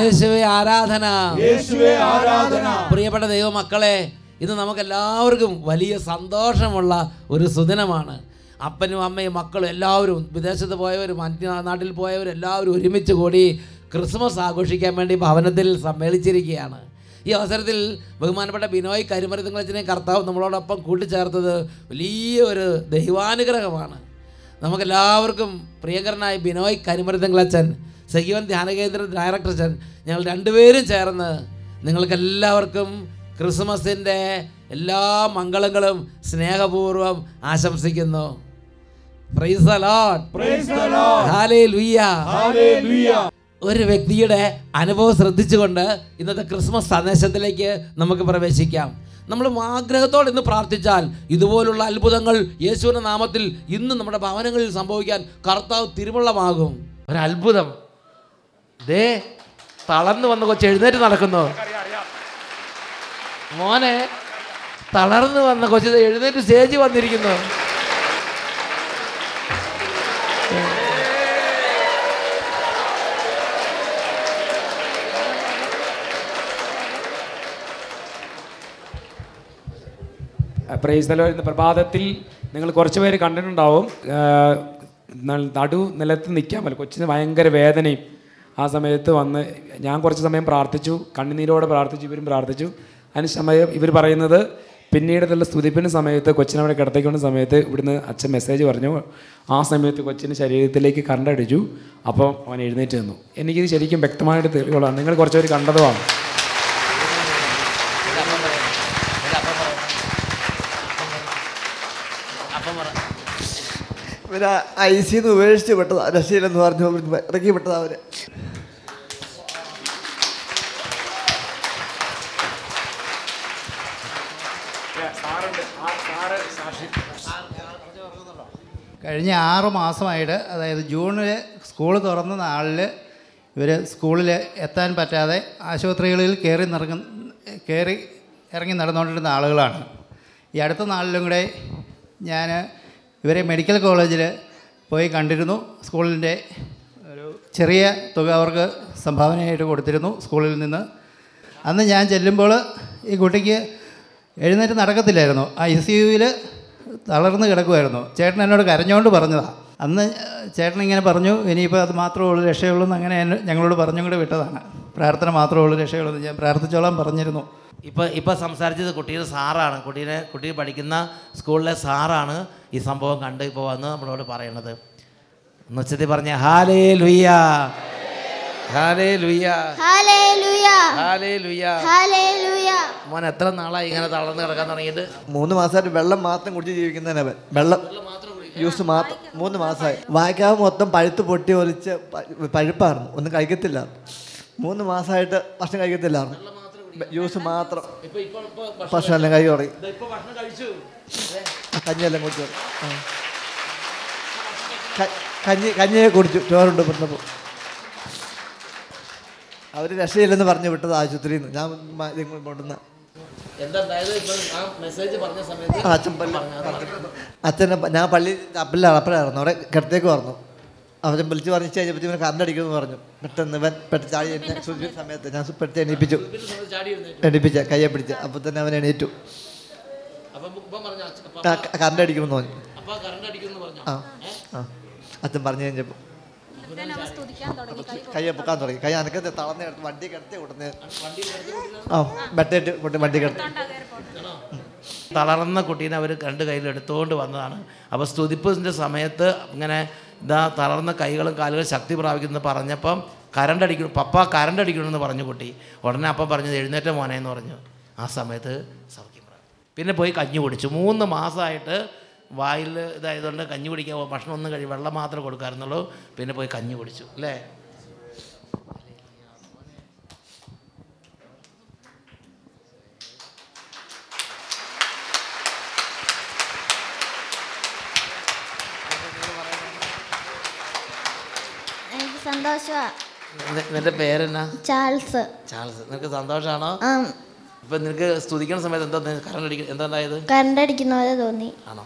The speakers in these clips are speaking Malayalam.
യേശുവേ ആരാധന. ആരാധന. പ്രിയപ്പെട്ട ദൈവമക്കളെ ഇത് നമുക്ക് എല്ലാവർക്കും വലിയ സന്തോഷമുള്ള ഒരു സുദിനമാണ്. അപ്പനും അമ്മയും മക്കളും എല്ലാവരും വിദേശത്ത് പോയവരും മറ്റു നാട്ടിൽ പോയവരും എല്ലാവരും ഒരുമിച്ച് കൂടി ക്രിസ്മസ് ആഘോഷിക്കാൻ വേണ്ടി ഭവനത്തിൽ സമ്മേളിച്ചിരിക്കുകയാണ്. ഈ അവസരത്തിൽ ബഹുമാനപ്പെട്ട ബിനോയ് കരിമരുതങ്ങളച്ചനെയും കർത്താവ് നമ്മളോടൊപ്പം കൂട്ടിച്ചേർത്തത് വലിയ ഒരു ദൈവാനുഗ്രഹമാണ്. നമുക്കെല്ലാവർക്കും പ്രിയങ്കരനായ ബിനോയ് കരിമരുതങ്ങളച്ചൻ സഹീവൻ ധ്യാനകേന്ദ്ര ഡയറക്ടർ അച്ഛൻ ഞങ്ങൾ രണ്ടുപേരും ചേർന്ന് നിങ്ങൾക്കെല്ലാവർക്കും ക്രിസ്മസിന്റെ എല്ലാ മംഗളങ്ങളും സ്നേഹപൂർവം ആശംസിക്കുന്നു. ഒരു വ്യക്തിയുടെ അനുഭവം ശ്രദ്ധിച്ചുകൊണ്ട് ഇന്നത്തെ ക്രിസ്മസ് സന്ദേശത്തിലേക്ക് നമുക്ക് പ്രവേശിക്കാം. നമ്മൾ ആഗ്രഹത്തോടെ ഇന്ന് പ്രാർത്ഥിച്ചാൽ ഇതുപോലുള്ള അത്ഭുതങ്ങൾ യേശുവിന്റെ നാമത്തിൽ ഇന്ന് നമ്മുടെ ഭവനങ്ങളിൽ സംഭവിക്കാൻ കർത്താവ് തിരുവള്ളമാകും. ഒരത്ഭുതം ദേ തളർന്നു വന്ന കൊച്ചു എഴുന്നേറ്റ് നടക്കുന്നു. മോനെ തളർന്നു വന്ന കൊച്ചു എഴുന്നേറ്റ് സ്റ്റേജ് വന്നിരിക്കുന്നു. പ്രൈസ്തലോ ഇന്ന് പ്രഭാതത്തിൽ നിങ്ങൾ കുറച്ച് പേര് കണ്ടിട്ടുണ്ടാവും. നടു നിലത്ത് നിൽക്കാൻ പറ്റില്ല. കൊച്ചിന് ഭയങ്കര വേദനയും ആ സമയത്ത് വന്ന് ഞാൻ കുറച്ച് സമയം പ്രാർത്ഥിച്ചു. കണ്ണുനീരോടെ പ്രാർത്ഥിച്ചു ഇവരും പ്രാർത്ഥിച്ചു. അതിന് സമയം ഇവർ പറയുന്നത് പിന്നീടുള്ള സ്തുതിപ്പിന് സമയത്ത് കൊച്ചിനവിടെ കിടത്തേക്കുന്ന സമയത്ത് ഇവിടുന്ന് അച്ഛൻ മെസ്സേജ് പറഞ്ഞു. ആ സമയത്ത് കൊച്ചിന്റെ ശരീരത്തിലേക്ക് കണ്ടടിച്ചു അപ്പോൾ അവൻ എഴുന്നേറ്റ് നിന്നു. എനിക്കിത് ശരിക്കും വ്യക്തമായിട്ട് തെളിവുകളാണ്. നിങ്ങൾ കുറച്ചുപേർ കണ്ടതുമാണ്. ഇവർ ഐ സിന്ന് ഉപേക്ഷിച്ച് വിട്ടതാ എന്ന് പറഞ്ഞു. ഇറക്കി വിട്ടതാ അവർ. കഴിഞ്ഞ ആറ് മാസമായിട്ട് അതായത് ജൂണിൽ സ്കൂൾ തുറന്ന നാളിൽ ഇവർ സ്കൂളിൽ എത്താൻ പറ്റാതെ ആശുപത്രികളിൽ കയറി നിറങ്ങ കയറി ഇറങ്ങി നടന്നുകൊണ്ടിരുന്ന ആളുകളാണ്. ഈ അടുത്ത നാളിലും കൂടെ ഞാൻ ഇവരെ മെഡിക്കൽ കോളേജിൽ പോയി കണ്ടിരുന്നു. സ്കൂളിന്റെ ഒരു ചെറിയ തുക അവർക്ക് സംഭാവനയായിട്ട് കൊടുത്തിരുന്നു സ്കൂളിൽ നിന്ന്. അന്ന് ഞാൻ ചെല്ലുമ്പോൾ ഈ കുട്ടിക്ക് എഴുന്നേറ്റ് നടക്കത്തില്ലായിരുന്നു. ഐ സി യുവിൽ തളർന്ന് കിടക്കുമായിരുന്നു ചേട്ടൻ എന്നോട് കരഞ്ഞുകൊണ്ട് പറഞ്ഞതാണ് അന്ന് ചേട്ടൻ ഇങ്ങനെ പറഞ്ഞു ഇനിയിപ്പോൾ അത് മാത്രമേ ഉള്ളൂ രക്ഷയുള്ളൂ എന്ന് അങ്ങനെ ഞങ്ങളോട് പറഞ്ഞും കൂടെ വിട്ടതാണ്. പ്രാർത്ഥന മാത്രമേ ഉള്ളൂ രക്ഷയുള്ളൂ എന്ന് ഞാൻ പ്രാർത്ഥിച്ചോളാം പറഞ്ഞിരുന്നു. ഇപ്പോൾ ഇപ്പോൾ സംസാരിച്ചത് കുട്ടിയുടെ സാറാണ്. കുട്ടീനെ കുട്ടി പഠിക്കുന്ന സ്കൂളിലെ സാറാണ്. ഈ സംഭവം കണ്ട് ഇപ്പോൾ വന്ന് നമ്മളോട് പറയണത്. എന്ന് ഉച്ചത്തിൽ പറഞ്ഞ ഹാലേ ലുയ്യ ഹാലേ ലുയ്യ ഹാലേ ലുയ്യ ഹല്ലേലൂയ മോൻ എത്ര നാളായി ഇങ്ങനെ തളർന്ന് കിടക്കാൻ തുടങ്ങിയിട്ട്? മൂന്ന് മാസമായിട്ട് വെള്ളം മാത്രം കുടിച്ച് ജീവിക്കുന്നവൻ വെള്ളം. ജ്യൂസ് മാത്രം. മൂന്ന് മാസമായി. വായിക്കാവ് മൊത്തം പഴുത്ത് പൊട്ടി ഒലിച്ച് പഴുപ്പായിരുന്നു. ഒന്നും കഴിക്കത്തില്ല. മൂന്ന് മാസമായിട്ട് ഭക്ഷണം കഴിക്കത്തില്ലായിരുന്നു ജ്യൂസ് മാത്രം. ഭക്ഷണം എല്ലാം കഴി തുടങ്ങി. കഞ്ഞിയെല്ലാം കുടിച്ചു. കഞ്ഞി കഞ്ഞിയെ കുടിച്ചു. ചോറുണ്ട് പറഞ്ഞപ്പോൾ അവർ രക്ഷയില്ലെന്ന് പറഞ്ഞു വിട്ടത് ആശുപത്രിയിൽ നിന്ന് ഞാൻ കൊണ്ടുവന്ന. അച്ഛൻ അച്ഛനെ ഞാൻ പള്ളി അപ്പലാണ് അപ്പഴായിരുന്നു അവിടെ കിടത്തേക്ക് പറഞ്ഞു അവൻ വിളിച്ച് പറഞ്ഞു കഴിഞ്ഞപ്പോൾ ഇവന് കറണ്ട് അടിക്കുമെന്ന് പറഞ്ഞു. പെട്ടെന്ന് ഇവൻ പെട്ടെന്ന് ചാടി എന്നെ സൂചിപ്പിച്ച സമയത്ത് ഞാൻ പെട്ടെന്ന് എണീപ്പിച്ചു. എണീപ്പിച്ച കയ്യെ പിടിച്ച്. അപ്പോൾ തന്നെ അവൻ എണീറ്റു അപ്പം ഇപ്പം പറഞ്ഞു ആ, ക- കറണ്ട് അടിക്കുമെന്ന് പറഞ്ഞു അച്ഛൻ പറഞ്ഞു കഴിഞ്ഞപ്പോ കൈ പൊക്കാൻ തുടങ്ങി. കൈ അനക്കത്തെ തളർന്ന് കിടത്ത് വണ്ടി കിടത്തി ഉടനെ ആ ബെട്ടേറ്റ് കൊണ്ട് വണ്ടി കിടത്തി. തളർന്ന കുട്ടീനെ അവർ രണ്ട് കയ്യിൽ എടുത്തുകൊണ്ട് വന്നതാണ്. അപ്പോൾ സ്തുതിപ്പിന്റെ സമയത്ത് ഇങ്ങനെ ഇതാ തളർന്ന കൈകളും കാലുകളും ശക്തി പ്രാപിക്കുന്നു പറഞ്ഞപ്പം കരണ്ട് അടിക്കണം പപ്പ കരണ്ട് അടിക്കണമെന്ന് പറഞ്ഞു കുട്ടി. ഉടനെ അപ്പം പറഞ്ഞത് എഴുന്നേറ്റ മോനെ എന്ന് പറഞ്ഞു. ആ സമയത്ത് സൗഖ്യം. പിന്നെ പോയി കഞ്ഞി കുടിച്ചു. മൂന്ന് മാസമായിട്ട് വായിൽ ഇതായതുകൊണ്ട് കഞ്ഞി കുടിക്കാൻ ഭക്ഷണം ഒന്നും കഴിയും വെള്ളം മാത്രം കൊടുക്കാറുന്നുള്ളൂ. പിന്നെ പോയി കഞ്ഞി കുടിച്ചു അല്ലേ? എനിക്ക് സന്തോഷമാ നിന്റെ- പേരെന്നാ? ചാൾസ്. ചാൾസ്. നിനക്ക് സന്തോഷമാണോ ഇപ്പൊ നിനക്ക് സ്തുതിക്കുന്ന സമയത്ത് എന്താ കറണ്ട് അടിക്കുന്ന എന്താ ഉണ്ടായത്? കറണ്ട് അടിക്കുന്ന പോലെ തോന്നി. ആണോ?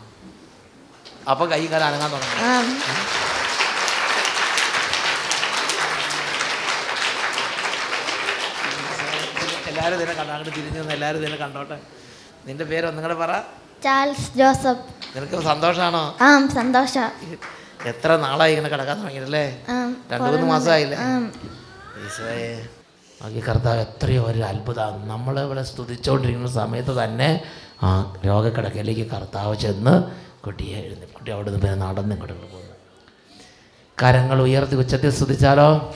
അപ്പൊ കൈ കാല അനങ്ങാൻ തുടങ്ങി. എല്ലാരും ഇതിനെ കണ്ടോ? അങ്ങോട്ട് തിരിഞ്ഞു നിന്ന് എല്ലാരും ഇതിനെ കണ്ടോട്ടെ. നിന്റെ പേര് ഒന്നുകൂടെ പറ. Charles Joseph. നിനക്ക് സന്തോഷാണോ? ആ സന്തോഷ. എത്ര നാളായി ഇങ്ങനെ കിടക്കാൻ തുടങ്ങിയിട്ടല്ലേ? രണ്ടു മൂന്ന് മാസമായില്ലേ? ഈശോയെ. നോക്കി കർത്താവ് എത്രയോ ഒരു അത്ഭുതം നമ്മളിവിടെ സ്തുതിച്ചുകൊണ്ടിരിക്കുന്ന സമയത്ത് തന്നെ ആ രോഗക്കിടക്കയിലേക്ക് കർത്താവ് ചെന്ന് കുട്ടിയെ എഴുതി കുട്ടി അവിടെ നിന്ന് പിന്നെ നടന്ന് ഇങ്ങോട്ട് പോകുന്നു. കരങ്ങൾ ഉയർത്തി ഉച്ചത്തിൽ സ്തുതിച്ചാലോ?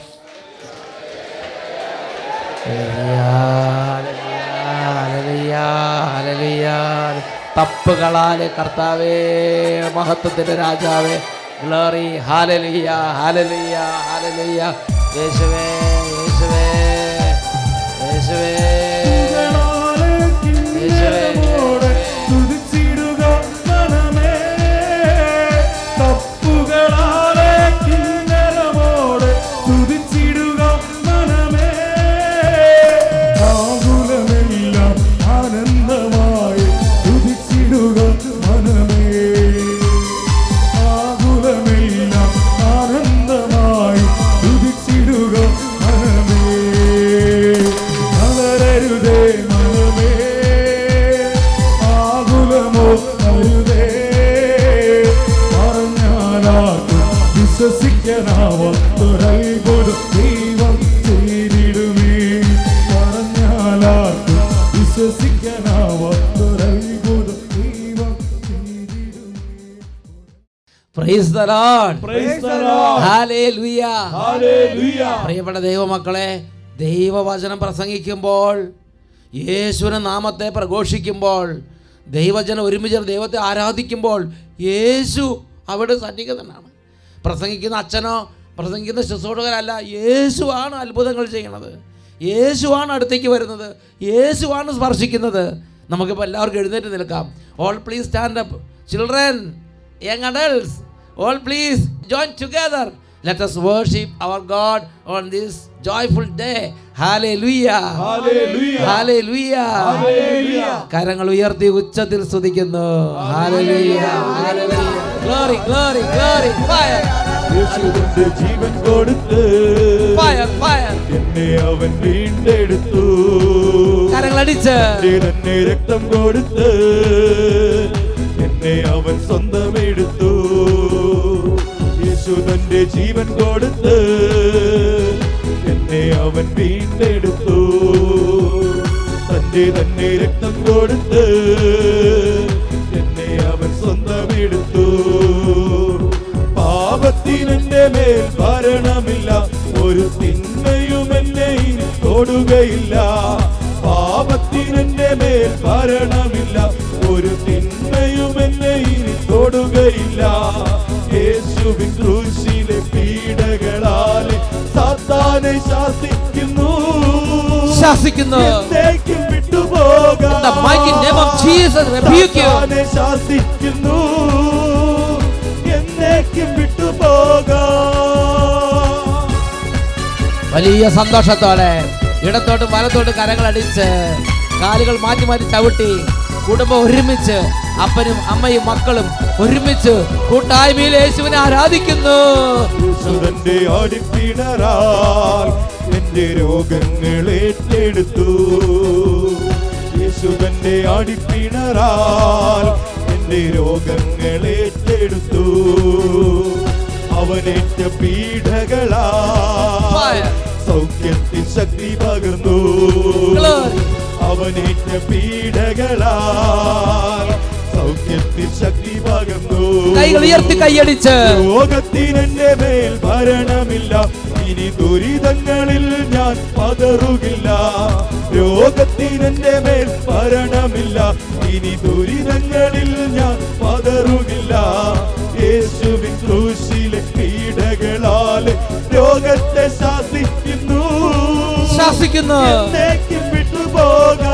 തപ്പുകളാൽ കർത്താവേ മഹത്വത്തിന്റെ രാജാവേ. ഗ്ലോറി ഹാലലിയ ഹാലലിയ ഹാലലിയ യേശുവേ. യേശുവേ പ്രിയപ്പെട്ട ദൈവമക്കളെ ദൈവവചനം പ്രസംഗിക്കുമ്പോൾ യേശുവിനെ നാമത്തെ പ്രഘോഷിക്കുമ്പോൾ ദൈവജനം ഒരുമിച്ച് ദൈവത്തെ ആരാധിക്കുമ്പോൾ യേശു അവിടെ സന്നിഹിതനാണ്. പ്രസംഗിക്കുന്ന അച്ഛനോ പ്രസംഗിക്കുന്ന ശുശ്രൂഷകരല്ല യേശുവാണ് അത്ഭുതങ്ങൾ ചെയ്യണത് യേശുവാണ് അടുത്തേക്ക് വരുന്നത്. യേശുവാണ് സ്പർശിക്കുന്നത്. നമുക്കിപ്പോൾ എല്ലാവർക്കും എഴുന്നേറ്റ് നിൽക്കാം. All please stand up children young adults all please join together. Let us worship our God on this joyful day. Hallelujah. Hallelujah. Hallelujah. Hallelujah. കരങ്ങൾ ഉയർത്തി ഉച്ചത്തിൽ സ്തുതിക്കുന്നു Hallelujah. Hallelujah. Glory, glory, glory. Fire, യേശുവിന്റെ ജീവൻ കൊടുത്ത് fire, fire. എന്നെ അവൻ വീണ്ടെടുത്തു കരങ്ങൾ അടിച്ച് എന്റെ തന്നെ രക്തം കൊടുത്ത് എന്നെ അവൻ സ്വന്തമെടുത്തു യേശു തന്റെ ജീവൻ കൊടുത്ത് എന്നെ അവൻ വീണ്ടെടുത്തു. തന്റെ തന്നെ രക്തം കൊടുത്ത് എന്നെ അവൻ സ്വന്തമെടുത്തു. പാപത്തിനെന്റെ മേൽ ഭരണമില്ല ഒരു തിന്മയും എന്നെ തൊടുകയില്ല. പാപത്തിനെന്റെ മേൽ ഭരണമില്ല ശാസിക്കുന്നു. എന്നേക്കും വിട്ടുപോകാം. വലിയ സന്തോഷത്തോടെ ഇടത്തോട്ടും വലത്തോട്ടും കരങ്ങൾ അടിച്ച് കാലുകൾ മാറ്റി മാറ്റി ചവിട്ടി കുടുംബം ഒരുമിച്ച് അപ്പനും അമ്മയും മക്കളും ഒരുമിച്ച് കൂട്ടായ്മയിൽ യേശുവിനെ ആരാധിക്കുന്നു യേശുവിന്റെ അടിപ്പിണറാൽ എന്റെ രോഗങ്ങൾ ഏറ്റെടുത്തു യേശുവിന്റെ അടിപ്പിണറാൽ എന്റെ രോഗങ്ങൾ ഏറ്റെടുത്തു അവനേറ്റ പീഡകളാ Fire. സൗഖ്യത്തിൽ ശക്തി പകർന്നു. അവനേറ്റ പീഡകളാൽ സൗഖ്യത്തിൽ ശക്തി പകർന്നു കൈകൾ ഉയർത്തി കൈയടിച്ച്. ലോകത്തിനെന്റെ മേൽ ഭരണമില്ല. ഇനി ദുരിതങ്ങളിൽ ഞാൻ പതറുകില്ല. ലോകത്തിനെ മേൽ ഭരണമില്ല. ഇനി ദുരിതങ്ങളിൽ ഞാൻ പതറുകില്ല. യേശുവിൻ ക്രൂശിലെ പീഡകളാലെ രോഗത്തെ ശാസിക്കുന്നു. ശാസിക്കുന്നു. വിട്ടുപോകാം.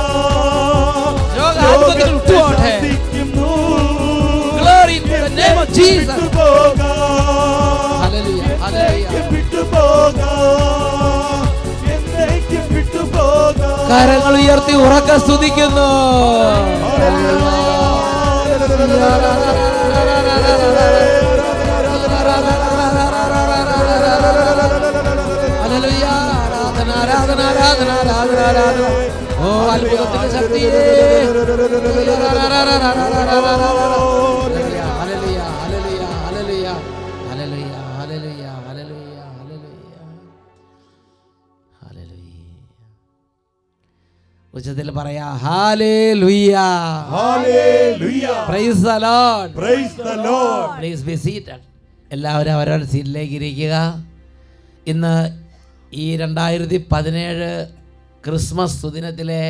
Jesus. Hallelujah, hallelujah. കരങ്ങൾ ഉയർത്തി ഉറക്ക സ്തുതിക്കുന്നു ഹല്ലേലൂയ. ആരാധന ആരാധന ആരാധന ആരാധന ആരാധന ഓ അത്ഭുതത്തിന്റെ ശക്തി ഉച്ചത്തിൽ പറയാ hallelujah praise the lord Praise the Lord. Please be seated എല്ലാവരും അവരവരുടെ സീറ്റിലേക്ക് ഇരിക്കുക. ഇന്ന് ഈ രണ്ടായിരത്തി പതിനേഴ് ക്രിസ്മസ് സുദിനത്തിലെ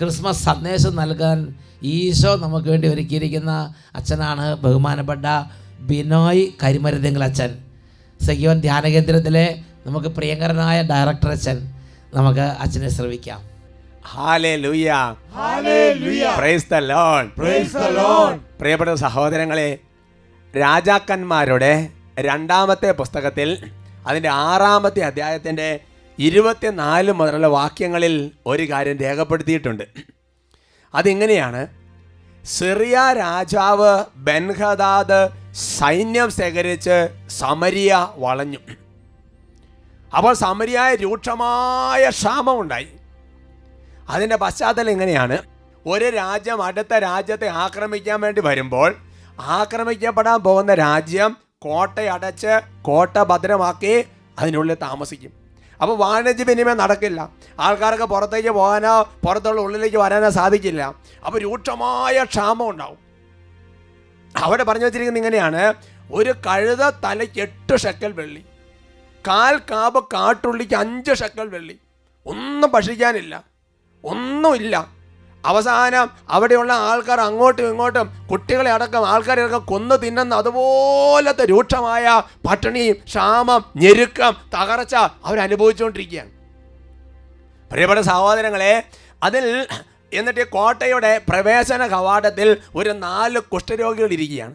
ക്രിസ്മസ് സന്ദേശം നൽകാൻ ഈശോ നമുക്ക് വേണ്ടി ഒരുക്കിയിരിക്കുന്ന അച്ഛനാണ് ബഹുമാനപ്പെട്ട ബിനോയ് കരിമരുതെങ്കിൽ അച്ഛൻ. സഖ്യോൻ ധ്യാനകേന്ദ്രത്തിലെ നമുക്ക് പ്രിയങ്കരനായ ഡയറക്ടർ അച്ഛൻ നമുക്ക് അച്ഛനെ ശ്രവിക്കാം. പ്രിയപ്പെട്ട സഹോദരങ്ങളെ രാജാക്കന്മാരുടെ രണ്ടാമത്തെ പുസ്തകത്തിൽ അതിന്റെ ആറാമത്തെ അധ്യായത്തിന്റെ ഇരുപത്തിനാല് മുതലുള്ള വാക്യങ്ങളിൽ ഒരു കാര്യം രേഖപ്പെടുത്തിയിട്ടുണ്ട്. അതിങ്ങനെയാണ്. സിറിയ രാജാവ് ബെൻഹദാദ് സൈന്യം ശേഖരിച്ച് സമരിയ വളഞ്ഞു. അപ്പോൾ സമരിയായ രൂക്ഷമായ ക്ഷാമമുണ്ടായി. അതിന്റെ പശ്ചാത്തലം ഇങ്ങനെയാണ്. ഒരു രാജ്യം അടുത്ത രാജ്യത്തെ ആക്രമിക്കാൻ വേണ്ടി വരുമ്പോൾ ആക്രമിക്കപ്പെടാൻ പോകുന്ന രാജ്യം കോട്ടയടച്ച് കോട്ട ഭദ്രമാക്കി അതിനുള്ളിൽ താമസിക്കും. അപ്പോൾ വാണിജ്യ വിനിമയം നടക്കില്ല. ആൾക്കാർക്ക് പുറത്തേക്ക് പോകാനോ പുറത്തുള്ള ഉള്ളിലേക്ക് വരാനോ സാധിക്കില്ല. അപ്പോൾ രൂക്ഷമായ ക്ഷാമം ഉണ്ടാവും. അവിടെ പറഞ്ഞു വച്ചിരിക്കുന്നത് ഇങ്ങനെയാണ്. ഒരു കഴുത തലയ്ക്ക് എട്ട് ഷെക്കൽ വെള്ളി. കാൽ കാബ് കാട്ടുള്ളിക്ക് അഞ്ച് ഷെക്കൽ വെള്ളി. ഒന്നും ഭക്ഷിക്കാനില്ല. ഒന്നുമില്ല. അവസാനം അവിടെയുള്ള ആൾക്കാർ അങ്ങോട്ടും ഇങ്ങോട്ടും കുട്ടികളെ അടക്കം ആൾക്കാരെ അടക്കം കൊന്നു തിന്നുന്ന അതുപോലത്തെ രൂക്ഷമായ പട്ടിണിയും ക്ഷാമം ഞെരുക്കം തകർച്ച അവരനുഭവിച്ചുകൊണ്ടിരിക്കുകയാണ് പ്രിയപ്പെട്ട സഹോദരങ്ങളെ അതിൽ എന്നിട്ട് കോട്ടയുടെ പ്രവേശന കവാടത്തിൽ ഒരു നാല് കുഷ്ഠരോഗികൾ ഇരിക്കുകയാണ്.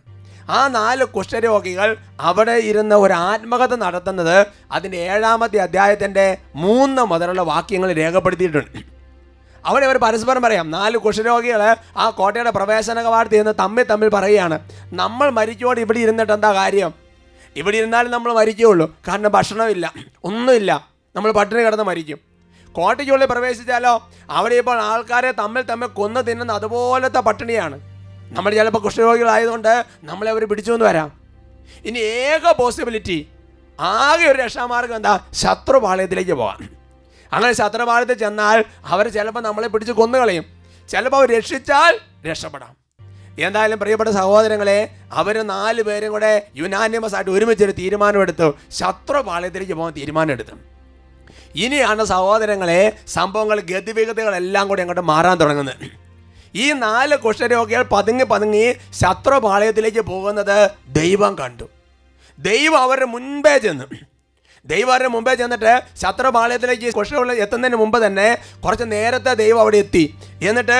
ആ നാല് കുഷ്ഠരോഗികൾ അവിടെ ഇരുന്ന് ഒരു ആത്മകഥ നടത്തുന്നത് അതിന്റെ ഏഴാമത്തെ അധ്യായത്തിന്റെ മൂന്ന് മുതലുള്ള വാക്യങ്ങൾ രേഖപ്പെടുത്തിയിട്ടുണ്ട്. അവിടെ അവർ പരസ്പരം പറയാം നാല് കുഷരോഗികൾ ആ കോട്ടയുടെ പ്രവേശന കവാടത്തിൽ നിന്ന് തമ്മിൽ തമ്മിൽ പറയുകയാണ്. നമ്മൾ മരിച്ചോട് ഇവിടെ ഇരുന്നിട്ട് എന്താ കാര്യം? ഇവിടെ ഇരുന്നാലും നമ്മൾ മരിക്കുകയുള്ളൂ. കാരണം ഭക്ഷണമില്ല ഒന്നുമില്ല. നമ്മൾ പട്ടിണി കിടന്ന് മരിക്കും. കോട്ടയ്ക്കുള്ളിൽ പ്രവേശിച്ചാലോ? അവിടെ ഇപ്പോൾ ആൾക്കാരെ തമ്മിൽ തമ്മിൽ കൊന്നു തിന്നുന്ന അതുപോലത്തെ പട്ടിണിയാണ്. നമ്മൾ ചിലപ്പോൾ കുഷ്ഠരോഗികളായതുകൊണ്ട് നമ്മളെ അവർ പിടിച്ചു എന്ന് വരാം. ഇനി ഏക പോസിബിലിറ്റി ആകെ ഒരു രക്ഷാമാർഗം എന്താ? ശത്രുപാളയത്തിലേക്ക് പോകാം അങ്ങനെ ശത്രുപാളയത്തിൽ ചെന്നാൽ അവർ ചിലപ്പോൾ നമ്മളെ പിടിച്ച് കൊന്നുകളയും. ചിലപ്പോൾ അവർ രക്ഷിച്ചാൽ രക്ഷപ്പെടാം. എന്തായാലും പ്രിയപ്പെട്ട സഹോദരങ്ങളെ അവർ നാല് പേരും കൂടെ യുനാനിമസ് ആയിട്ട് ഒരുമിച്ചൊരു തീരുമാനമെടുത്തു. ശത്രുപാളയത്തിലേക്ക് പോകാൻ തീരുമാനമെടുത്തു. ഇനിയാണ് സഹോദരങ്ങളെ സംഭവങ്ങൾ ഗതിവിഗതികളെല്ലാം കൂടി അങ്ങോട്ട് മാറാൻ തുടങ്ങുന്നത്. ഈ നാല് കുഷ്ഠരോഗികൾ പതുങ്ങി പതുങ്ങി ശത്രുപാളയത്തിലേക്ക് പോകുന്നത് ദൈവം കണ്ടു. ദൈവം അവരുടെ മുൻപേ ചെന്നു. ദൈവം അവരുടെ മുമ്പേ ചെന്നിട്ട് ശത്രുപാളയത്തിലേക്ക് കുഷ്ഠരോഗികൾ എത്തുന്നതിന് മുമ്പ് തന്നെ കുറച്ച് നേരത്തെ ദൈവം അവിടെ എത്തി. എന്നിട്ട്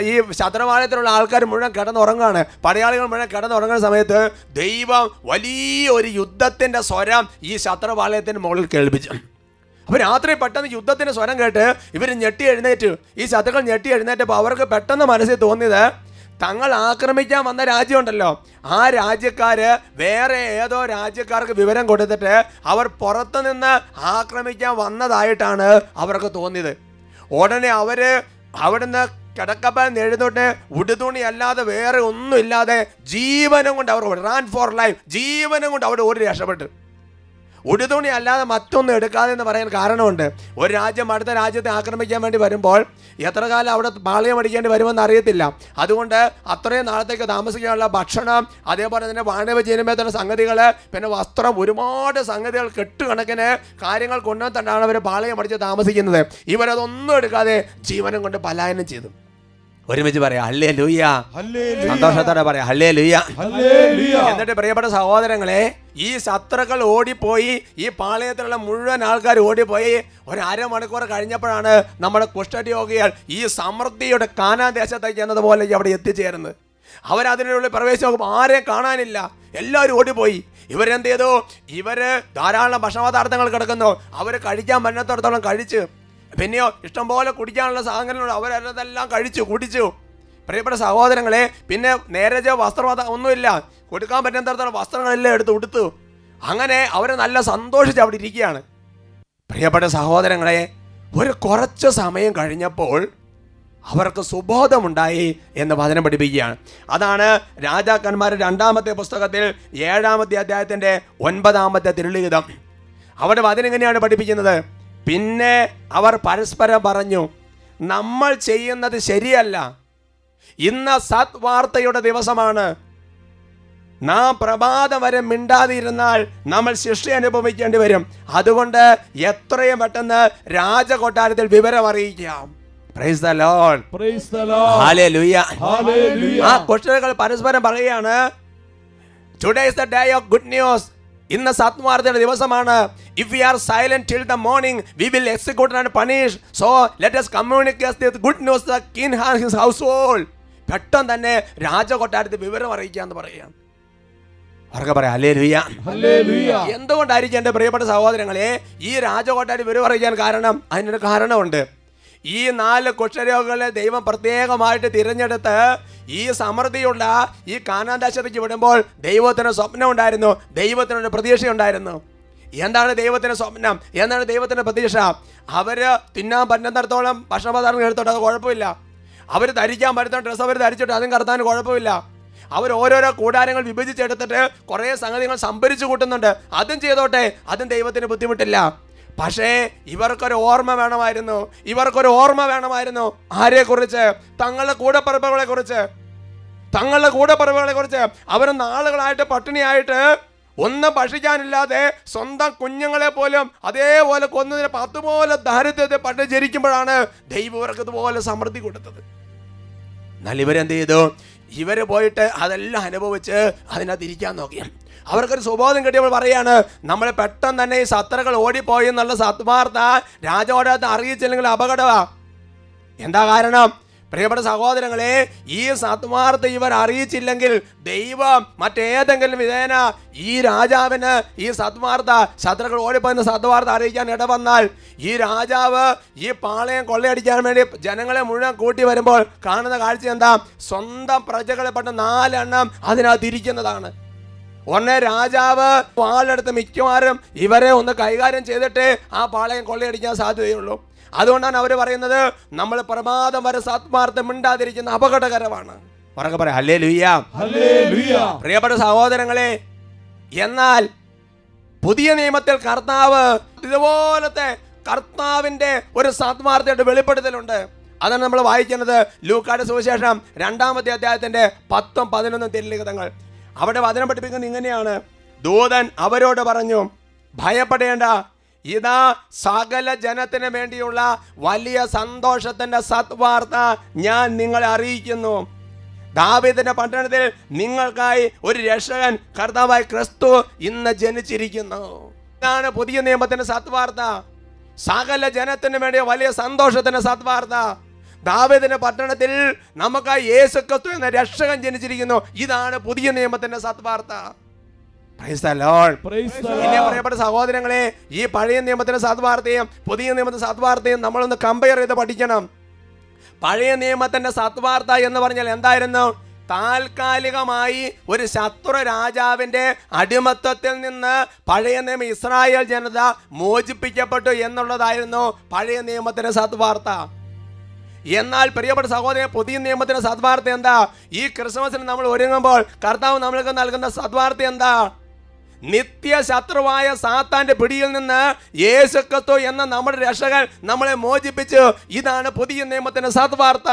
ഈ ശത്രുപാളയത്തിലുള്ള ആൾക്കാർ മുഴുവൻ കിടന്നുറങ്ങുകയാണ്. പടയാളികൾ മുഴുവൻ കിടന്നുറങ്ങുന്ന സമയത്ത് ദൈവം വലിയൊരു യുദ്ധത്തിന്റെ സ്വരം ഈ ശത്രുപാളയത്തിന് മുകളിൽ കേൾപ്പിച്ചു. അപ്പോൾ രാത്രി പെട്ടെന്ന് യുദ്ധത്തിന്റെ സ്വരം കേട്ട് ഇവർ ഞെട്ടി എഴുന്നേറ്റ്. ഈ ശത്രുക്കൾ ഞെട്ടി എഴുന്നേറ്റപ്പോൾ അവർക്ക് പെട്ടെന്ന് മനസ്സിൽ തോന്നിയത് തങ്ങൾ ആക്രമിക്കാൻ വന്ന രാജ്യമുണ്ടല്ലോ. ആ രാജ്യക്കാർ വേറെ ഏതോ രാജ്യക്കാർക്ക് വിവരം കൊടുത്തിട്ട് അവർ പുറത്തുനിന്ന് ആക്രമിക്കാൻ വന്നതായിട്ടാണ് അവർക്ക് തോന്നിയത്. ഉടനെ അവർ അവിടുന്ന് കിടക്കപ്പാൻ എഴുന്നോട്ട് ഉടുതുണി അല്ലാതെ വേറെ ഒന്നുമില്ലാതെ ജീവനം കൊണ്ട് അവർ റാൻ ഫോർ ലൈഫ് ജീവനം കൊണ്ട് അവിടെ ഓടി രക്ഷപ്പെട്ടു. ഉടുതുണി അല്ലാതെ മറ്റൊന്നും എടുക്കാതെ എന്ന് പറയാൻ കാരണമുണ്ട്. ഒരു രാജ്യം അടുത്ത രാജ്യത്തെ ആക്രമിക്കാൻ വേണ്ടി വരുമ്പോൾ എത്ര കാലം അവിടെ പാളയം അടിക്കേണ്ടി വരുമെന്ന് അറിയത്തില്ല. അതുകൊണ്ട് അത്രയും നാളത്തേക്ക് താമസിക്കാനുള്ള ഭക്ഷണം അതേപോലെ തന്നെ വാണിജ്യനിമയത്തിന്റെ സംഗതികൾ പിന്നെ വസ്ത്രം ഒരുപാട് സംഗതികൾ കെട്ടുകണക്കിന് കാര്യങ്ങൾ കൊണ്ടുവന്നിട്ടാണ് അവർ പാളയം അടിച്ച് താമസിക്കുന്നത്. ഇവരതൊന്നും എടുക്കാതെ ജീവനം കൊണ്ട് പലായനം ചെയ്തു. ഒരുമിച്ച് പറയാം. ഹല്ലേ ലൂയ്യ സന്തോഷത്തോടെ പറയാം. ഹല്ലേ Hallelujah. എന്നിട്ട് പ്രിയപ്പെട്ട സഹോദരങ്ങളെ ഈ ശത്രുക്കൾ ഓടിപ്പോയി ഈ പാളയത്തിലുള്ള മുഴുവൻ ആൾക്കാർ ഓടിപ്പോയി. ഒരു അരമണിക്കൂർ കഴിഞ്ഞപ്പോഴാണ് നമ്മുടെ കുഷ്ഠരോഗികൾ ഈ സമൃദ്ധിയുടെ കാനാ ദേശത്തേക്ക് എന്നതുപോലെ അവിടെ എത്തിച്ചേരുന്നത്. അവരതിനുള്ളിൽ പ്രവേശിച്ച് നോക്കുമ്പോൾ ആരെ കാണാനില്ല. എല്ലാവരും ഓടിപ്പോയി. ഇവരെന്ത് ചെയ്തു? ഇവർ ധാരാളം ഭക്ഷണപദാർത്ഥങ്ങൾ കിടക്കുന്നു. അവർ കഴിക്കാൻ പറ്റാത്തടത്തോളം കഴിച്ച് പിന്നെയോ ഇഷ്ടംപോലെ കുടിക്കാനുള്ള സാധനങ്ങളുണ്ട്. അവരതെല്ലാം കഴിച്ചു കുടിച്ചു. പ്രിയപ്പെട്ട സഹോദരങ്ങളെ പിന്നെ നേരജ വസ്ത്രവാദ ഒന്നുമില്ല. കൊടുക്കാൻ പറ്റുന്നിടത്തോളം വസ്ത്രങ്ങളെല്ലാം എടുത്ത് ഉടുത്തു. അങ്ങനെ അവർ നല്ല സന്തോഷിച്ച് അവിടെ ഇരിക്കുകയാണ്. പ്രിയപ്പെട്ട സഹോദരങ്ങളെ ഒരു കുറച്ച് സമയം കഴിഞ്ഞപ്പോൾ അവർക്ക് സുബോധമുണ്ടായി എന്ന് വചനം പഠിപ്പിക്കുകയാണ്. അതാണ് രാജാക്കന്മാരുടെ രണ്ടാമത്തെ പുസ്തകത്തിൽ ഏഴാമത്തെ അധ്യായത്തിന്റെ ഒൻപതാമത്തെ തിരുളിഹിതം അവിടെ വചനം എങ്ങനെയാണ് പഠിപ്പിക്കുന്നത്? പിന്നെ അവർ പരസ്പരം പറഞ്ഞു നമ്മൾ ചെയ്യുന്നത് ശരിയല്ല. ഇന്ന് സത് വാർത്തയുടെ ദിവസമാണ്. നാം പ്രഭാതം വരെ മിണ്ടാതിരുന്നാൽ നമ്മൾ ശിക്ഷ അനുഭവിക്കേണ്ടി വരും. അതുകൊണ്ട് എത്രയും പെട്ടെന്ന് രാജകൊട്ടാരത്തിൽ വിവരം അറിയിക്കാം. ആ കുഷ്ഠകൾ പരസ്പരം പറയുകയാണ് today is the day of good news ഇന്ന് സത്വാർത്തയുടെ ദിവസമാണ്. If we are silent till the morning we will execute and punish so let us communicate the good news the king his household പെട്ടെന്ന് തന്നെ രാജകൊട്ടാരത്തിൽ വിവരം അറിയിക്കാന്ന് പറയുകയാണ് അവർക്ക് പറയാം? അല്ലേ ലുയ്യ. എന്തുകൊണ്ടായിരിക്കും എന്റെ പ്രിയപ്പെട്ട സഹോദരങ്ങളെ ഈ രാജകൊട്ടാരി വിവരം അറിയിക്കാൻ കാരണം അതിനൊരു കാരണമുണ്ട്. ഈ നാല് കുഷരോഗങ്ങളെ ദൈവം പ്രത്യേകമായിട്ട് തിരഞ്ഞെടുത്ത് ഈ സമൃദ്ധിയുള്ള ഈ കാനാന്താശ്രമിക്ക് വിടുമ്പോൾ ദൈവത്തിന് സ്വപ്നം ഉണ്ടായിരുന്നു. ദൈവത്തിനൊരു പ്രതീക്ഷ ഉണ്ടായിരുന്നു. എന്താണ് ദൈവത്തിന് സ്വപ്നം? എന്താണ് ദൈവത്തിന്റെ പ്രതീക്ഷ? അവർ തിന്നാൻ പറ്റുന്നിടത്തോളം ഭക്ഷണപദാർത്ഥം എടുത്തോട്ട് അത് കുഴപ്പമില്ല. അവർ ധരിക്കാൻ പറ്റുന്ന ഡ്രസ്സ് അവർ ധരിച്ചിട്ട് അതും കടത്താൻ കുഴപ്പമില്ല. അവർ ഓരോരോ കൂടാരങ്ങൾ വിഭജിച്ചെടുത്തിട്ട് കുറേ സംഗതികൾ സംഭരിച്ചു കൂട്ടുന്നുണ്ട്. അതും ചെയ്തോട്ടെ അതും ദൈവത്തിന് ബുദ്ധിമുട്ടില്ല. പക്ഷേ ഇവർക്കൊരു ഓർമ്മ വേണമായിരുന്നു. ഇവർക്കൊരു ഓർമ്മ വേണമായിരുന്നു. ആരെക്കുറിച്ച്? തങ്ങളുടെ കൂടപ്പറപ്പുകളെ കുറിച്ച് തങ്ങളുടെ കൂടപ്പറവുകളെ കുറിച്ച് അവർ നാളുകളായിട്ട് പട്ടിണിയായിട്ട് ഒന്നും ഭക്ഷിക്കാനില്ലാതെ സ്വന്തം കുഞ്ഞുങ്ങളെ പോലും അതേപോലെ കൊന്നതിന് പത്തുപോലെ ദാരിദ്ര്യത്തെ പണ്ട് ജനിക്കുമ്പോഴാണ് ദൈവം ഇവർക്ക് ഇതുപോലെ സമൃദ്ധി കൊടുത്തത്. എന്നാൽ ഇവരെന്ത് ചെയ്തു? ഇവർ പോയിട്ട് അതെല്ലാം അനുഭവിച്ച് അതിനകത്ത് ഇരിക്കാൻ നോക്കി. അവർക്കൊരു സുബോധം കിട്ടിയപ്പോൾ പറയാണ് നമ്മൾ പെട്ടെന്ന് തന്നെ ഈ സത്രകൾ ഓടിപ്പോയി എന്നുള്ള സത്മാർത്ഥ രാജോടത്തെ അറിയിച്ചില്ലെങ്കിൽ അപകടമാ. എന്താ കാരണം? പ്രിയപ്പെട്ട സഹോദരങ്ങളെ ഈ സത്മാർത്ഥ ഇവർ അറിയിച്ചില്ലെങ്കിൽ ദൈവം മറ്റേതെങ്കിലും വിധേന ഈ രാജാവിന് ഈ സത്മാർത്ഥ ശത്രുക്കൾ ഓടിപ്പോയെന്ന സത്മാർത്ഥ അറിയിക്കാൻ ഇടവന്നാൽ ഈ രാജാവ് ഈ പാളയം കൊള്ളയടിക്കാൻ വേണ്ടി ജനങ്ങളെ മുഴുവൻ കൂട്ടി വരുമ്പോൾ കാണുന്ന കാഴ്ച എന്താ? സ്വന്തം പ്രജകളെ പെട്ട നാലെണ്ണം അതിനകത്ത് ഉടനെ രാജാവ് പാളെടുത്ത് മിക്കവാറും ഇവരെ ഒന്ന് കൈകാര്യം ചെയ്തിട്ട് ആ പാളയം കൊള്ളയടിക്കാൻ സാധ്യതയുള്ളൂ. അതുകൊണ്ടാണ് അവർ പറയുന്നത് നമ്മൾ പ്രമാദം വരെ സത്മാർത്ഥം മിണ്ടാതിരിക്കുന്ന അപകടകരമാണ്. ഉറക്കെ പറയാം അല്ലേ ലുയ്യ പ്രിയപ്പെട്ട സഹോദരങ്ങളെ എന്നാൽ പുതിയ നിയമത്തിൽ കർത്താവ് ഇതുപോലത്തെ കർത്താവിന്റെ ഒരു സത്മാർത്ഥയുടെ വെളിപ്പെടുത്തലുണ്ട്. അതാണ് നമ്മൾ വായിക്കുന്നത് ലൂക്കാട് സുവിശേഷം രണ്ടാമത്തെ അധ്യായത്തിന്റെ പത്തും പതിനൊന്നും തിരലിഖിതങ്ങൾ. അവിടെ വചനം പഠിപ്പിക്കുന്നത് ഇങ്ങനെയാണ്. ദൂതൻ അവരോട് പറഞ്ഞു ഭയപ്പെടേണ്ട. ഇതാ സകല ജനത്തിന് വേണ്ടിയുള്ള വലിയ സന്തോഷത്തിന്റെ സത്വാർത്ത ഞാൻ നിങ്ങളെ അറിയിക്കുന്നു. ദാവീദിന്റെ പട്ടണത്തിൽ നിങ്ങൾക്കായി ഒരു രക്ഷകൻ കർത്താവായ ക്രിസ്തു ഇന്ന് ജനിച്ചിരിക്കുന്നു. ഇതാണ് പുതിയ നിയമത്തിന്റെ സത്വാർത്ത. സകല ജനത്തിന് വേണ്ടിയ വലിയ സന്തോഷത്തിന്റെ സത്വാർത്ത. ദാവീദിന്റെ പട്ടണത്തിൽ നമുക്ക് യേശു ക്രിസ്തു എന്ന രക്ഷകൻ ജനിച്ചിരിക്കുന്നു. ഇതാണ് പുതിയ നിയമത്തിന്റെ സത്വാർത്ത. പ്രിയപ്പെട്ട സഹോദരങ്ങളെ ഈ പഴയ നിയമത്തിന്റെ സത്വാർത്തയും പുതിയ നിയമത്തിന്റെ സത്വാർത്തയും നമ്മളൊന്ന് കമ്പയർ ചെയ്ത് പഠിക്കണം. പഴയ നിയമത്തിന്റെ സത്വാർത്ത എന്ന് പറഞ്ഞാൽ എന്തായിരുന്നു? താൽക്കാലികമായി ഒരു ശത്രു രാജാവിന്റെ അടിമത്തത്തിൽ നിന്ന് പഴയ നിയമം ഇസ്രായേൽ ജനത മോചിപ്പിക്കപ്പെട്ടു എന്നുള്ളതായിരുന്നു പഴയ നിയമത്തിന്റെ സത്വാർത്ത എന്നാൽ പ്രിയപ്പെട്ട സഹോദരൻ പുതിയ നിയമത്തിന്റെ സദ്വാർത്ത എന്താ? ഈ ക്രിസ്മസിന് നമ്മൾ ഒരുങ്ങുമ്പോൾ കർത്താവ് നമ്മൾക്ക് നൽകുന്ന സദ്വാർത്ത എന്താ? നിത്യ ശത്രുവായ സാത്താന്റെ പിടിയിൽ നിന്ന് യേശുക്കത്തു എന്ന നമ്മുടെ രക്ഷകൻ നമ്മളെ മോചിപ്പിച്ചു. ഇതാണ് പുതിയ നിയമത്തിന്റെ സദ്വാർത്ത.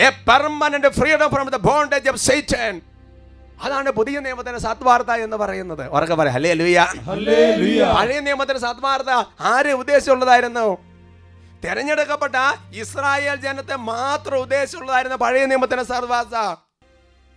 A permanent freedom from the bondage of Satan അതാണ് പുതിയ നിയമത്തിന്റെ സദ്വാർത്ത എന്ന് പറയുന്നത്. ഉറക്കെ പറയാം അല്ലേ ലൂയ. പഴയ നിയമത്തിന്റെ സദ്വാർത്ത ആരെ ഉദ്ദേശിച്ചുള്ളതായിരുന്നു? തെരഞ്ഞെടുക്കപ്പെട്ട ഇസ്രായേൽ ജനത്തെ മാത്രം ഉദ്ദേശിച്ചുള്ളതായിരുന്ന പഴയ നിയമത്തിന്റെ സദ്വാർത്ത.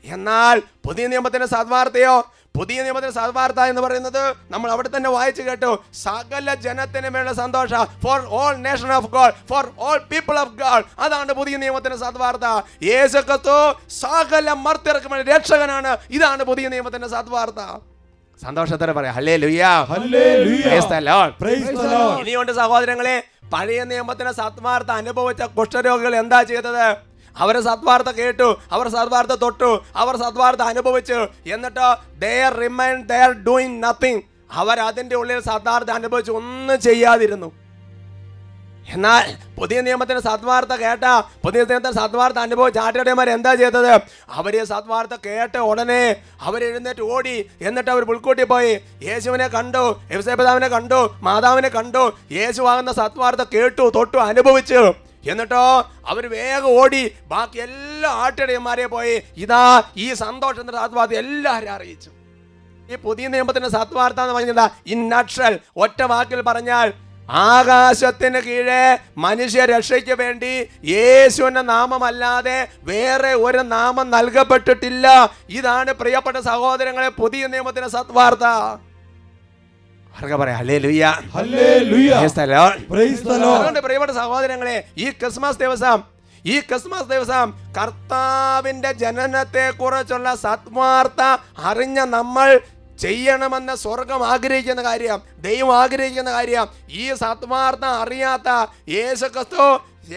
എന്നാൽ പുതിയ നിയമത്തിന്റെ സദ്വാർത്തയോ? പുതിയ നിയമത്തിന്റെ സദ്വാർത്ത എന്ന് പറയുന്നത് നമ്മൾ അവിടെ തന്നെ വായിച്ചു കേട്ടു. സകല ജനത്തിന് വേണ്ട സന്തോഷ. For all nation of God for all people of God അതാണ് പുതിയ നിയമത്തിന്റെ സദ്വാർത്ത. യേശുക്കത്തു സകല മർത്തിറക്കും രക്ഷകനാണ്. ഇതാണ് പുതിയ നിയമത്തിന്റെ സദ്വാർത്ത. സന്തോഷത്തോടെ പറയാം. ഹല്ലേ ലുയ്യാ. ഇനിയുണ്ട് സഹോദരങ്ങളെ പഴയ നിയമത്തിന് സത്മാർത്ഥ അനുഭവിച്ച കുഷ്ഠരോഗികൾ എന്താ ചെയ്തത്? അവർ സത്വാർത്ഥ കേട്ടു അവർ സത്വാർത്ഥ തൊട്ടു അവർ സത്വാർത്ഥ അനുഭവിച്ചു. എന്നിട്ട് they remain they doing nothing അവർ അതിന്റെ ഉള്ളിൽ സത്വാർത്ഥ അനുഭവിച്ച് ഒന്നും ചെയ്യാതിരുന്നു. എന്നാൽ പുതിയ നിയമത്തിന്റെ സത്വാർത്ത കേട്ട പുതിയ നിയമത്തിന്റെ സത്വാർത്ത അനുഭവിച്ച ചാട്ടടയന്മാർ എന്താ ചെയ്തത്? അവർ സത്വാർത്ഥ കേട്ട ഉടനെ അവർ എഴുന്നേറ്റ് ഓടി. എന്നിട്ട് അവർ പുൽക്കൂട്ടി പോയി. യേശുവിനെ കണ്ടു യവസേപിതാവിനെ കണ്ടു മാതാവിനെ കണ്ടു. യേശു ആകുന്ന സത്വാർത്ത കേട്ടു തൊട്ടു അനുഭവിച്ചു. എന്നിട്ടോ അവർ വേഗം ഓടി. ബാക്കി എല്ലാ ആട്ടിടയന്മാരെ പോയി. ഇതാ ഈ സന്തോഷത്തിന്റെ സത്വാർത്ഥ എല്ലാവരും അറിയിച്ചു. ഈ പുതിയ നിയമത്തിന്റെ സത്വാർത്ഥ എന്ന് പറഞ്ഞാൽ ഇൻ നക്ഷൽ ഒറ്റ വാക്കിൽ പറഞ്ഞാൽ ആകാശത്തിന് കീഴെ മനുഷ്യ രക്ഷയ്ക്ക് വേണ്ടി യേശുവിന്റെ നാമമല്ലാതെ വേറെ ഒരു നാമം നൽകപ്പെട്ടിട്ടില്ല. ഇതാണ് പ്രിയപ്പെട്ട സഹോദരങ്ങളെ പുതിയ നിയമത്തിന്റെ സത്വാർത്ത. അതുകൊണ്ട് പ്രിയപ്പെട്ട സഹോദരങ്ങളെ ഈ ക്രിസ്മസ് ദിവസം ഈ ക്രിസ്മസ് ദിവസം കർത്താവിന്റെ ജനനത്തെ കുറിച്ചുള്ള സത്വാർത്ത അറിഞ്ഞ നമ്മൾ ചെയ്യണമെന്ന് സ്വർഗം ആഗ്രഹിക്കുന്ന കാര്യം ദൈവം ആഗ്രഹിക്കുന്ന കാര്യം ഈ സത്മാർത്ഥം അറിയാത്ത യേശു ക്രിസ്തു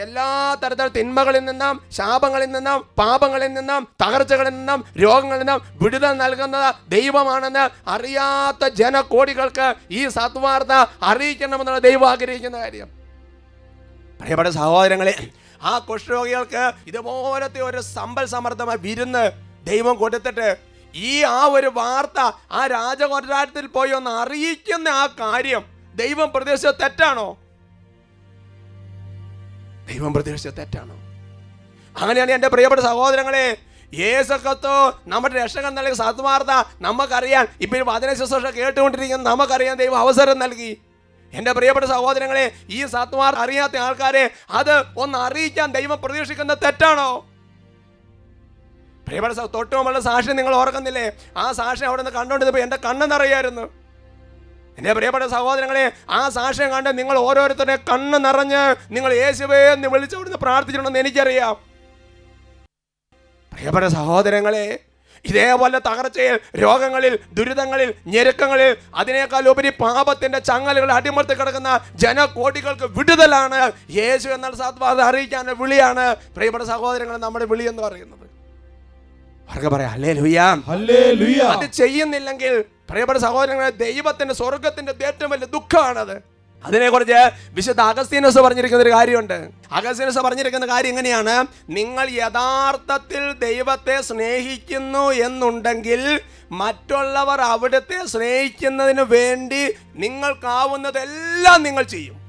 എല്ലാ തരത്തിലുള്ള തിന്മകളിൽ നിന്നും ശാപങ്ങളിൽ നിന്നും പാപങ്ങളിൽ നിന്നും തകർച്ചകളിൽ നിന്നും രോഗങ്ങളിൽ നിന്നും വിടുതൽ നൽകുന്നത് ദൈവമാണെന്ന് അറിയാത്ത ജനകോടികൾക്ക് ഈ സത്വാർത്ത അറിയിക്കണമെന്നുള്ള ദൈവം ആഗ്രഹിക്കുന്ന കാര്യം. പ്രിയപ്പെട്ട സഹോദരങ്ങളെ ആ കുഷ്ഠരോഗികൾക്ക് ഇതുപോലത്തെ ഒരു സമ്പൽ സമൃദ്ധമായ വിരുന്ന് ദൈവം കൊടുത്തിട്ട് ഈ ആ ഒരു വാർത്ത ആ രാജകൊട്ടാരത്തിൽ പോയി ഒന്ന് അറിയിക്കുന്ന ആ കാര്യം ദൈവം പ്രതീക്ഷിച്ചത് തെറ്റാണോ? ദൈവം പ്രതീക്ഷിച്ചത് തെറ്റാണോ? അങ്ങനെയാണ് എന്റെ പ്രിയപ്പെട്ട സഹോദരങ്ങളെ യേസക്കത്തോ നമ്മുടെ രക്ഷകൻ നൽകിയ സത്വാർത്ത നമുക്കറിയാൻ ഇപ്പം വചന ശുശ്രൂഷ കേട്ടുകൊണ്ടിരിക്കുന്ന നമുക്കറിയാൻ ദൈവം അവസരം നൽകി. എന്റെ പ്രിയപ്പെട്ട സഹോദരങ്ങളെ ഈ സത്വാർത്ത അറിയാത്ത ആൾക്കാരെ അത് ഒന്ന് അറിയിക്കാൻ ദൈവം പ്രതീക്ഷിക്കുന്നത് തെറ്റാണോ? പ്രിയപ്പെട്ട തൊട്ട് മുമ്പുള്ള സാക്ഷി നിങ്ങൾ ഓർക്കുന്നില്ലേ? ആ സാക്ഷി അവിടെ നിന്ന് കണ്ടുകൊണ്ടിരുന്നപ്പോൾ എന്റെ കണ്ണെന്നറിയായിരുന്നു എന്റെ പ്രിയപ്പെട്ട സഹോദരങ്ങളെ ആ സാക്ഷ്യം കണ്ട് നിങ്ങൾ ഓരോരുത്തരുടെ കണ്ണ് നിറഞ്ഞ് നിങ്ങൾ യേശുവേ എന്ന് വിളിച്ചു അവിടുന്ന് പ്രാർത്ഥിച്ചിട്ടുണ്ടെന്ന് എനിക്കറിയാം. പ്രിയപ്പെട്ട സഹോദരങ്ങളെ ഇതേപോലെ തകർച്ചയിൽ രോഗങ്ങളിൽ ദുരിതങ്ങളിൽ ഞെരുക്കങ്ങളിൽ അതിനേക്കാൾ ഉപരി പാപത്തിന്റെ ചങ്ങലുകൾ അടിമർത്തി കിടക്കുന്ന ജനകോടികൾക്ക് വിടുതലാണ് യേശു എന്നുള്ള സത്വാദ അറിയിക്കാൻ വിളിയാണ് പ്രിയപ്പെട്ട സഹോദരങ്ങൾ നമ്മുടെ വിളി എന്ന് പറയുന്നത്. അത് ചെയ്യുന്നില്ലെങ്കിൽ പ്രിയപ്പെട്ട സഹോദരങ്ങളെ ദൈവത്തിന്റെ സ്വർഗത്തിന്റെ ഏറ്റവും വലിയ ദുഃഖമാണത്. അതിനെക്കുറിച്ച് വിശുദ്ധ അഗസ്തീനസ് പറഞ്ഞിരിക്കുന്ന ഒരു കാര്യമുണ്ട്. അഗസ്തീനസ് പറഞ്ഞിരിക്കുന്ന കാര്യം എങ്ങനെയാണ്? നിങ്ങൾ യഥാർത്ഥത്തിൽ ദൈവത്തെ സ്നേഹിക്കുന്നു എന്നുണ്ടെങ്കിൽ മറ്റുള്ളവർ അവിടുത്തെ സ്നേഹിക്കുന്നതിന് വേണ്ടി നിങ്ങൾക്കാവുന്നതെല്ലാം നിങ്ങൾ ചെയ്യും.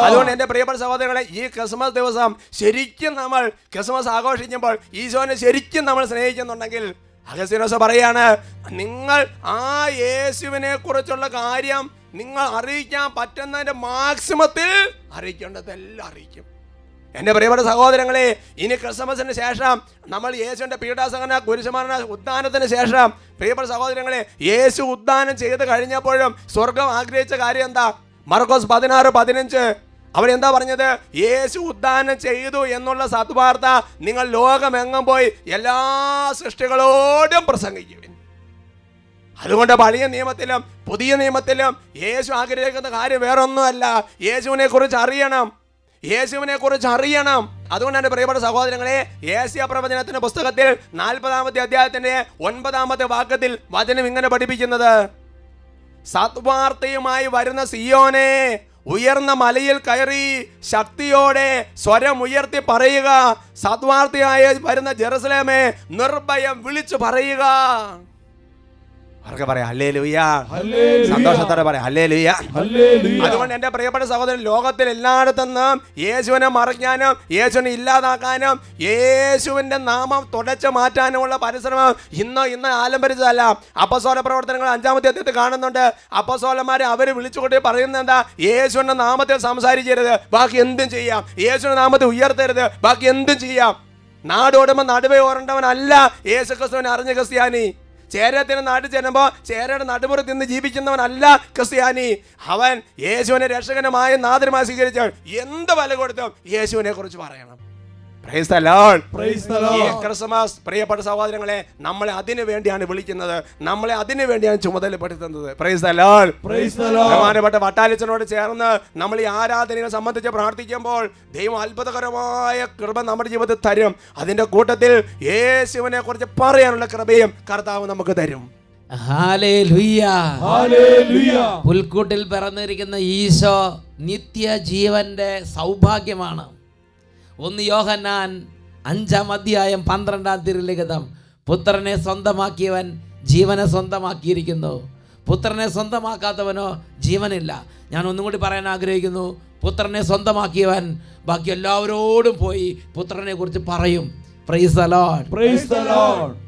അതുകൊണ്ട് എന്റെ പ്രിയപ്പെട്ട സഹോദരങ്ങളെ ഈ ക്രിസ്മസ് ദിവസം ശരിക്കും നമ്മൾ ക്രിസ്മസ് ആഘോഷിക്കുമ്പോൾ ഈശോനെ ശരിക്കും നമ്മൾ സ്നേഹിക്കുന്നുണ്ടെങ്കിൽ അഗസ്തീനോസ് പറയാണ് നിങ്ങൾ ആ യേശുവിനെ കുറിച്ചുള്ള കാര്യം നിങ്ങൾ അറിയിക്കാൻ പറ്റുന്നതിന്റെ മാക്സിമത്തിൽ അറിയിക്കേണ്ടതെല്ലാം അറിയിക്കും. എന്റെ പ്രിയപ്പെട്ട സഹോദരങ്ങളെ ഇനി ക്രിസ്മസിന് ശേഷം നമ്മൾ യേശുവിന്റെ പീഠാസഹന കുരിശുമരണ ഉദ്ധാനത്തിന് ശേഷം പ്രിയപ്പെട്ട സഹോദരങ്ങളെ യേശു ഉദ്ധാനം ചെയ്ത് കഴിഞ്ഞപ്പോഴും സ്വർഗം ആഗ്രഹിച്ച കാര്യം എന്താ? മർക്കോസ് പതിനാറ് പതിനഞ്ച്. അവൻ എന്താ പറഞ്ഞത്? യേശു ഉദ്ധാനം ചെയ്തു എന്നുള്ള സത്വാർത്ത നിങ്ങൾ ലോകമെങ്ങും പോയി എല്ലാ സൃഷ്ടികളോടും പ്രസംഗിക്കുവിൻ. അതുകൊണ്ട് പഴയ നിയമത്തിലും പുതിയ നിയമത്തിലും യേശു ആഗ്രഹിക്കുന്ന കാര്യം വേറൊന്നുമല്ല. യേശുവിനെ കുറിച്ച് അറിയണം. യേശുവിനെ കുറിച്ച് അറിയണം. അതുകൊണ്ട് എന്റെ പ്രിയപ്പെട്ട സഹോദരങ്ങളെ ഏഷ്യ പ്രവചനത്തിന്റെ പുസ്തകത്തിൽ നാൽപ്പതാമത്തെ അധ്യായത്തിന്റെ ഒൻപതാമത്തെ വാക്യത്തിൽ വചനം ഇങ്ങനെ പഠിപ്പിക്കുന്നത്. സത്വാർത്തയുമായി വരുന്ന സിയോനെ ഉയർന്ന മലയിൽ കയറി ശക്തിയോടെ സ്വരം ഉയർത്തി പറയുക. സത്വാർത്ഥിയായി വരുന്ന ജെറുസലേമെ നിർഭയം വിളിച്ചു പറയുക. അവർക്ക് പറയാം? അല്ലേ ലുയ്യ സന്തോഷത്തോടെ പറയാം അല്ലേ ലുയ്യ അതുകൊണ്ട് എന്റെ പ്രിയപ്പെട്ട സഹോദരൻ ലോകത്തിൽ എല്ലായിടത്തുനിന്നും യേശുവിനെ മറിക്കാനും യേശുവിനെ ഇല്ലാതാക്കാനും യേശുവിന്റെ നാമം തുടച്ചു മാറ്റാനുമുള്ള പരിശ്രമം ഇന്ന് ഇന്ന് ആലംബരിച്ചതല്ല. അപ്പസോല പ്രവർത്തനങ്ങൾ അഞ്ചാമത്തെ അധ്യയത്തിൽ കാണുന്നുണ്ട്. അപ്പസോലന്മാരെ അവർ വിളിച്ചുകൊണ്ട് പറയുന്നത് എന്താ? യേശുവിന്റെ നാമത്തിൽ സംസാരിക്കരുത്. ബാക്കി എന്തും ചെയ്യാം. യേശുവിന്റെ നാമത്തിൽ ഉയർത്തരുത്. ബാക്കി എന്തും ചെയ്യാം. നാടോടുമ്പോൾ നടുവേ ഓരണ്ടവനല്ല. യേശു ക്രിസ്തുവിനെ അറിഞ്ഞ ക്രിസ്ത്യാനി. ചേരത്തിന് നാട്ടിൽ ചെല്ലുമ്പോൾ ചേരയുടെ നടുപുറത്ത് നിന്ന് ജീവിക്കുന്നവനല്ല ക്രിസ്ത്യാനി. അവൻ യേശുവിനെ രക്ഷകനുമായ നാദരമായി സ്വീകരിച്ചവൻ. എന്ത് വില കൊടുത്തും യേശുവിനെ കുറിച്ച് പറയണം. പ്രിയപ്പെട്ട സഹോദരങ്ങളെ നമ്മളെ അതിനു വേണ്ടിയാണ് വിളിക്കുന്നത്. നമ്മളെ അതിനു വേണ്ടിയാണ് ചുമതലപ്പെടുത്തുന്നത്. ബഹുമാനപ്പെട്ട വട്ടാലിച്ചനോട് ചേർന്ന് നമ്മൾ ഈ ആരാധനയെ സംബന്ധിച്ച് പ്രാർത്ഥിക്കുമ്പോൾ ദൈവം അത്ഭുതകരമായ കൃപ നമ്മുടെ ജീവിതത്തിൽ തരും. അതിന്റെ കൂട്ടത്തിൽ യേശുവിനെ കുറിച്ച് പറയാനുള്ള കൃപയും കർത്താവ് നമുക്ക് തരും. പുൽക്കൂട്ടിൽ പിറന്നിരിക്കുന്ന ഈശോ നിത്യജീവന്റെ സൗഭാഗ്യമാണ്. ഒന്ന് യോഹന്നാൻ അഞ്ചാം അധ്യായം പന്ത്രണ്ടാം തിരുലിഖിതം പുത്രനെ സ്വന്തമാക്കിയവൻ ജീവനെ സ്വന്തമാക്കിയിരിക്കുന്നു. പുത്രനെ സ്വന്തമാക്കാത്തവനോ ജീവനില്ല. ഞാൻ ഒന്നും കൂടി പറയാൻ ആഗ്രഹിക്കുന്നു. പുത്രനെ സ്വന്തമാക്കിയവൻ ബാക്കി എല്ലാവരോടും പോയി പുത്രനെ കുറിച്ച് പറയും. Praise alone praise Lord.